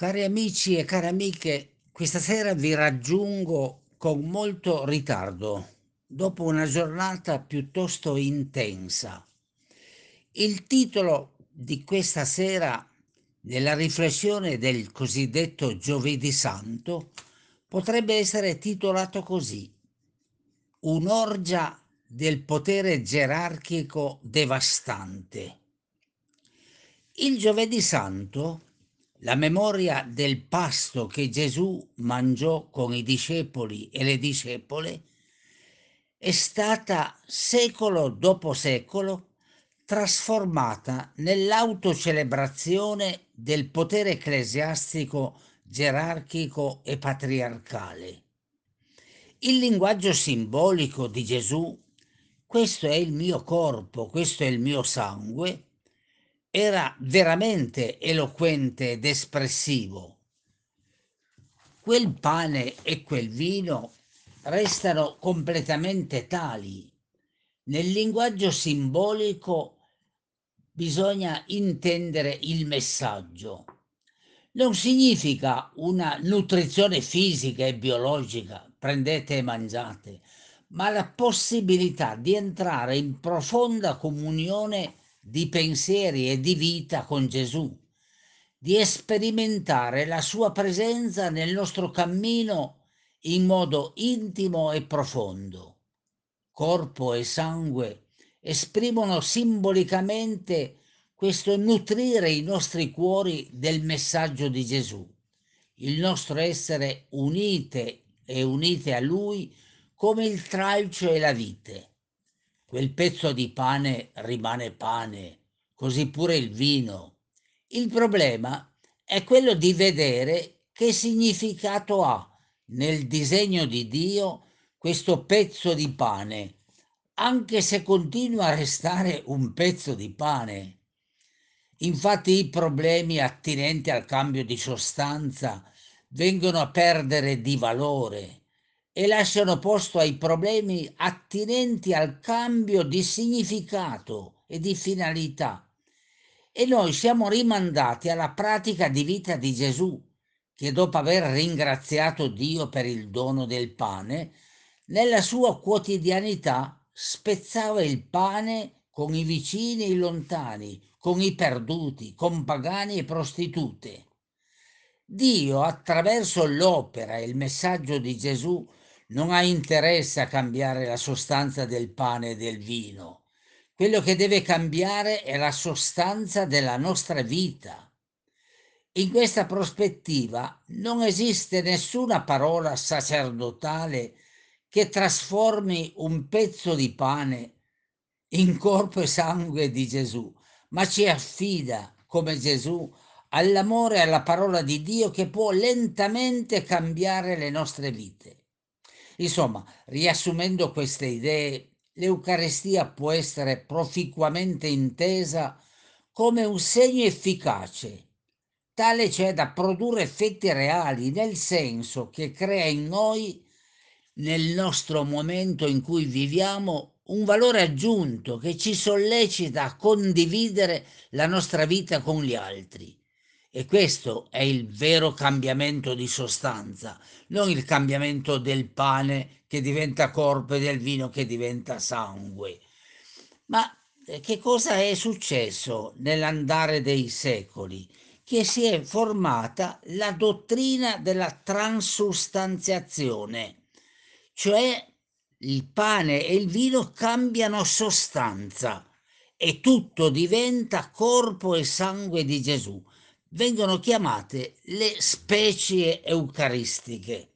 Cari amici e care amiche, questa sera vi raggiungo con molto ritardo, dopo una giornata piuttosto intensa. Il titolo di questa sera, nella riflessione del cosiddetto Giovedì Santo, potrebbe essere titolato così: Un'orgia del potere gerarchico devastante. Il Giovedì Santo la memoria del pasto che Gesù mangiò con i discepoli e le discepole è stata secolo dopo secolo trasformata nell'autocelebrazione del potere ecclesiastico, gerarchico e patriarcale. Il linguaggio simbolico di Gesù, questo è il mio corpo, questo è il mio sangue, era veramente eloquente ed espressivo. Quel pane e quel vino restano completamente tali. Nel linguaggio simbolico bisogna intendere il messaggio. Non significa una nutrizione fisica e biologica, prendete e mangiate, ma la possibilità di entrare in profonda comunione di pensieri e di vita con Gesù, di sperimentare la sua presenza nel nostro cammino in modo intimo e profondo. Corpo e sangue esprimono simbolicamente questo nutrire i nostri cuori del messaggio di Gesù, il nostro essere unite e unite a Lui come il tralcio e la vite quel pezzo di pane rimane pane, così pure il vino. Il problema è quello di vedere che significato ha nel disegno di Dio questo pezzo di pane, anche se continua a restare un pezzo di pane. Infatti i problemi attinenti al cambio di sostanza vengono a perdere di valore e lasciano posto ai problemi attinenti al cambio di significato e di finalità. E noi siamo rimandati alla pratica di vita di Gesù, che dopo aver ringraziato Dio per il dono del pane, nella sua quotidianità spezzava il pane con i vicini e i lontani, con i perduti, con pagani e prostitute. Dio, attraverso l'opera e il messaggio di Gesù, non ha interesse a cambiare la sostanza del pane e del vino. Quello che deve cambiare è la sostanza della nostra vita. In questa prospettiva non esiste nessuna parola sacerdotale che trasformi un pezzo di pane in corpo e sangue di Gesù, ma ci affida, come Gesù, all'amore e alla parola di Dio che può lentamente cambiare le nostre vite. Insomma, riassumendo queste idee, l'Eucarestia può essere proficuamente intesa come un segno efficace, tale cioè da produrre effetti reali, nel senso che crea in noi, nel nostro momento in cui viviamo, un valore aggiunto che ci sollecita a condividere la nostra vita con gli altri. E questo è il vero cambiamento di sostanza, non il cambiamento del pane che diventa corpo e del vino che diventa sangue. Ma eh, che cosa è successo nell'andare dei secoli? Che si è formata la dottrina della transustanziazione, cioè il pane e il vino cambiano sostanza e tutto diventa corpo e sangue di Gesù vengono chiamate le specie eucaristiche.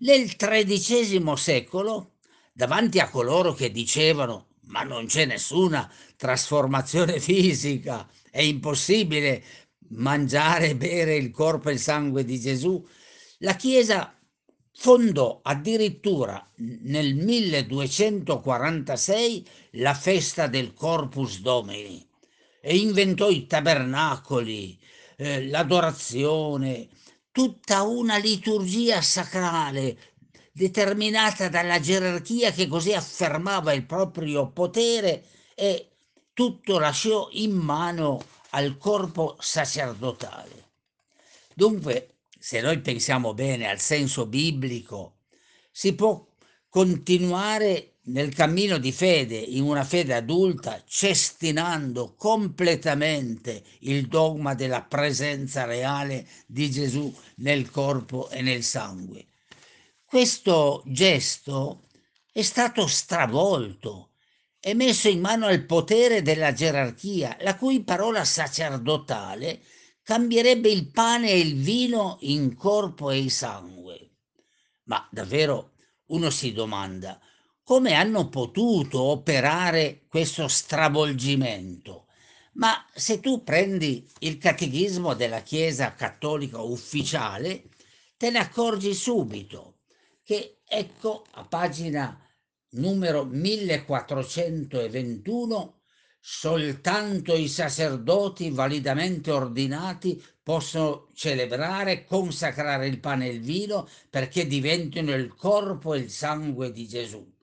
Nel XIII secolo, davanti a coloro che dicevano ma non c'è nessuna trasformazione fisica, è impossibile mangiare e bere il corpo e il sangue di Gesù, la Chiesa fondò addirittura nel 1246 la festa del Corpus Domini e inventò i tabernacoli, eh, l'adorazione, tutta una liturgia sacrale determinata dalla gerarchia che così affermava il proprio potere e tutto lasciò in mano al corpo sacerdotale. Dunque, se noi pensiamo bene al senso biblico, si può continuare nel cammino di fede, in una fede adulta, cestinando completamente il dogma della presenza reale di Gesù nel corpo e nel sangue. Questo gesto è stato stravolto e messo in mano al potere della gerarchia, la cui parola sacerdotale cambierebbe il pane e il vino in corpo e in sangue. Ma davvero uno si domanda, come hanno potuto operare questo stravolgimento? Ma se tu prendi il catechismo della Chiesa cattolica ufficiale, te ne accorgi subito che ecco a pagina numero 1421 soltanto i sacerdoti validamente ordinati possono celebrare consacrare il pane e il vino perché diventino il corpo e il sangue di Gesù.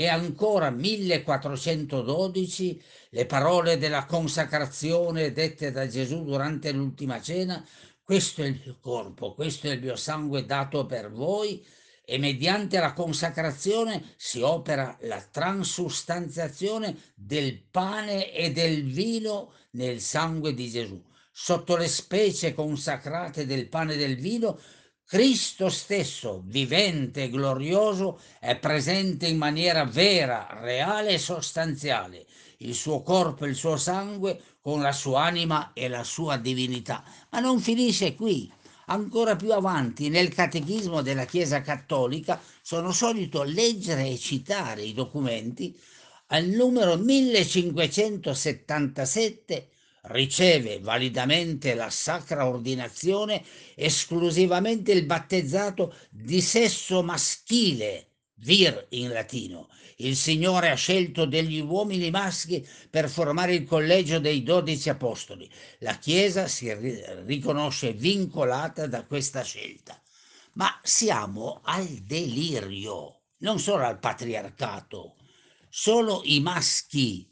E ancora 1412 le parole della consacrazione dette da Gesù durante l'ultima cena, questo è il mio corpo, questo è il mio sangue dato per voi, e mediante la consacrazione si opera la transustanziazione del pane e del vino nel sangue di Gesù. Sotto le specie consacrate del pane e del vino, Cristo stesso, vivente e glorioso, è presente in maniera vera, reale e sostanziale, il suo corpo e il suo sangue con la sua anima e la sua divinità. Ma non finisce qui ancora più avanti nel catechismo della Chiesa Cattolica sono solito leggere e citare i documenti al numero 1577 riceve validamente la sacra ordinazione esclusivamente il battezzato di sesso maschile, vir in latino, il Signore ha scelto degli uomini maschi per formare il collegio dei dodici apostoli. La Chiesa si riconosce vincolata da questa scelta. Ma siamo al delirio, non solo al patriarcato, solo i maschi.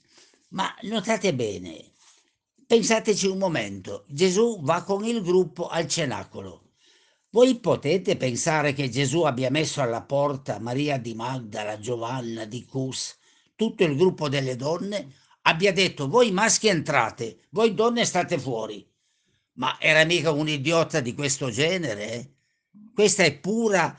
Ma notate bene, pensateci un momento, Gesù va con il gruppo al cenacolo voi potete pensare che Gesù abbia messo alla porta Maria di Magdala, Giovanna, di Cus, tutto il gruppo delle donne, abbia detto voi maschi entrate, voi donne state fuori. Ma era mica un idiota di questo genere? Questa è pura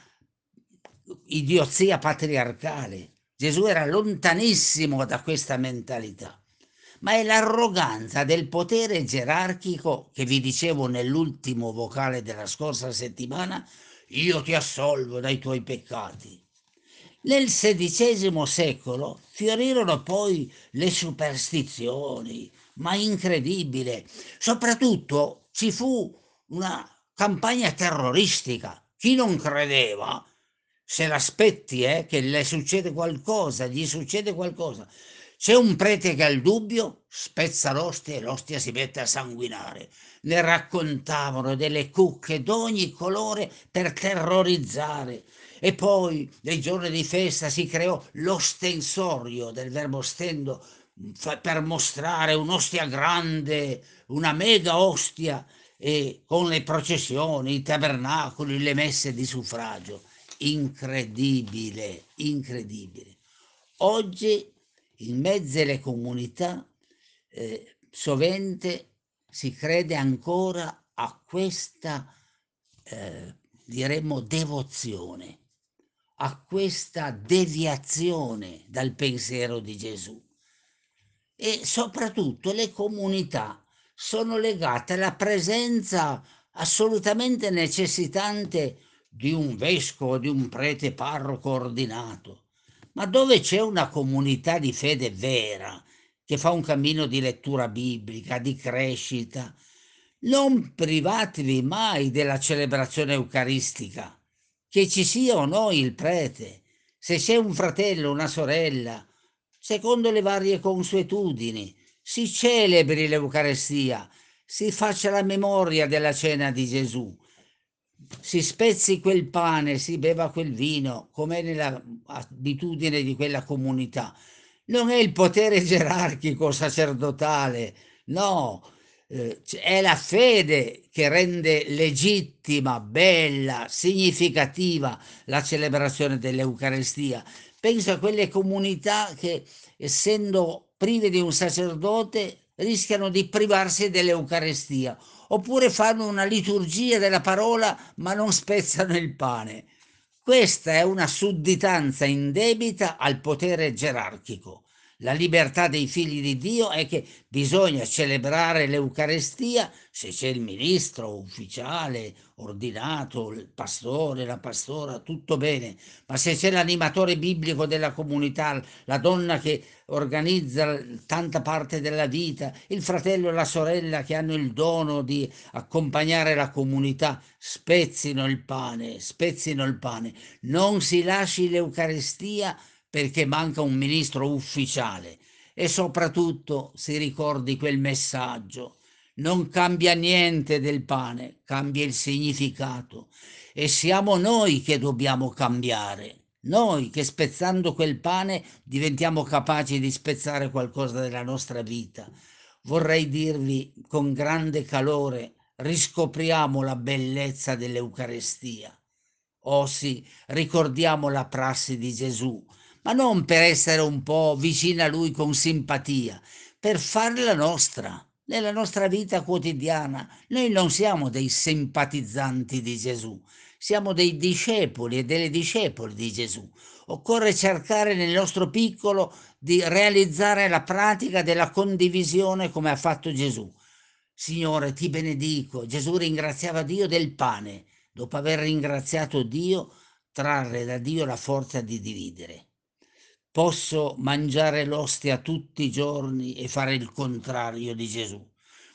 idiozia patriarcale. Gesù era lontanissimo da questa mentalità ma è l'arroganza del potere gerarchico che vi dicevo nell'ultimo vocale della scorsa settimana, io ti assolvo dai tuoi peccati. Nel XVI secolo fiorirono poi le superstizioni, ma incredibile. Soprattutto ci fu una campagna terroristica. Chi non credeva, se l'aspetti eh, che le succede qualcosa, gli succede qualcosa, c'è un prete che ha il dubbio, spezza l'ostia e l'ostia si mette a sanguinare. Ne raccontavano delle cucche d'ogni colore per terrorizzare. E poi, nei giorni di festa, si creò l'ostensorio del verbo stendo per mostrare un'ostia grande, una mega ostia, e con le processioni, i tabernacoli, le messe di suffragio. Incredibile, incredibile. Oggi in mezzo alle comunità eh, sovente si crede ancora a questa, eh, diremmo, devozione, a questa deviazione dal pensiero di Gesù. E soprattutto le comunità sono legate alla presenza assolutamente necessitante di un vescovo, di un prete parroco ordinato ma dove c'è una comunità di fede vera, che fa un cammino di lettura biblica, di crescita, non privatevi mai della celebrazione eucaristica, che ci sia o no il prete, se c'è un fratello, una sorella, secondo le varie consuetudini, si celebri l'Eucarestia, si faccia la memoria della cena di Gesù, si spezzi quel pane, si beva quel vino, come nell'abitudine di quella comunità. Non è il potere gerarchico sacerdotale, no, eh, è la fede che rende legittima, bella, significativa la celebrazione dell'Eucarestia. Penso a quelle comunità che, essendo prive di un sacerdote, rischiano di privarsi dell'Eucarestia, oppure fanno una liturgia della parola ma non spezzano il pane. Questa è una sudditanza indebita al potere gerarchico. La libertà dei figli di Dio è che bisogna celebrare l'Eucarestia se c'è il ministro ufficiale, ordinato, il pastore, la pastora, tutto bene, ma se c'è l'animatore biblico della comunità, la donna che organizza tanta parte della vita, il fratello e la sorella che hanno il dono di accompagnare la comunità, spezzino il pane, spezzino il pane, non si lasci l'Eucarestia perché manca un ministro ufficiale e soprattutto si ricordi quel messaggio. Non cambia niente del pane, cambia il significato e siamo noi che dobbiamo cambiare. Noi che spezzando quel pane diventiamo capaci di spezzare qualcosa della nostra vita. Vorrei dirvi con grande calore, riscopriamo la bellezza dell'Eucarestia. Oh sì, ricordiamo la prassi di Gesù, ma non per essere un po' vicino a lui con simpatia, per farla nostra, nella nostra vita quotidiana. Noi non siamo dei simpatizzanti di Gesù, siamo dei discepoli e delle discepoli di Gesù. Occorre cercare nel nostro piccolo di realizzare la pratica della condivisione come ha fatto Gesù. Signore, ti benedico. Gesù ringraziava Dio del pane. Dopo aver ringraziato Dio, trarre da Dio la forza di dividere. Posso mangiare l'ostia tutti i giorni e fare il contrario di Gesù.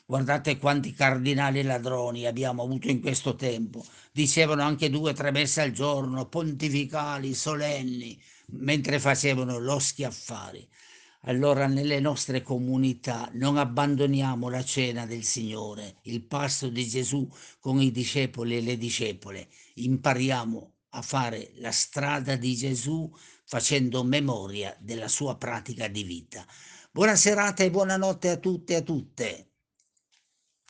Guardate quanti cardinali ladroni abbiamo avuto in questo tempo. Dicevano anche due o tre messe al giorno, pontificali, solenni, mentre facevano lo schiaffari. Allora nelle nostre comunità non abbandoniamo la cena del Signore, il pasto di Gesù con i discepoli e le discepole. Impariamo a fare la strada di Gesù facendo memoria della sua pratica di vita. Buona serata e buonanotte a tutte e a tutte.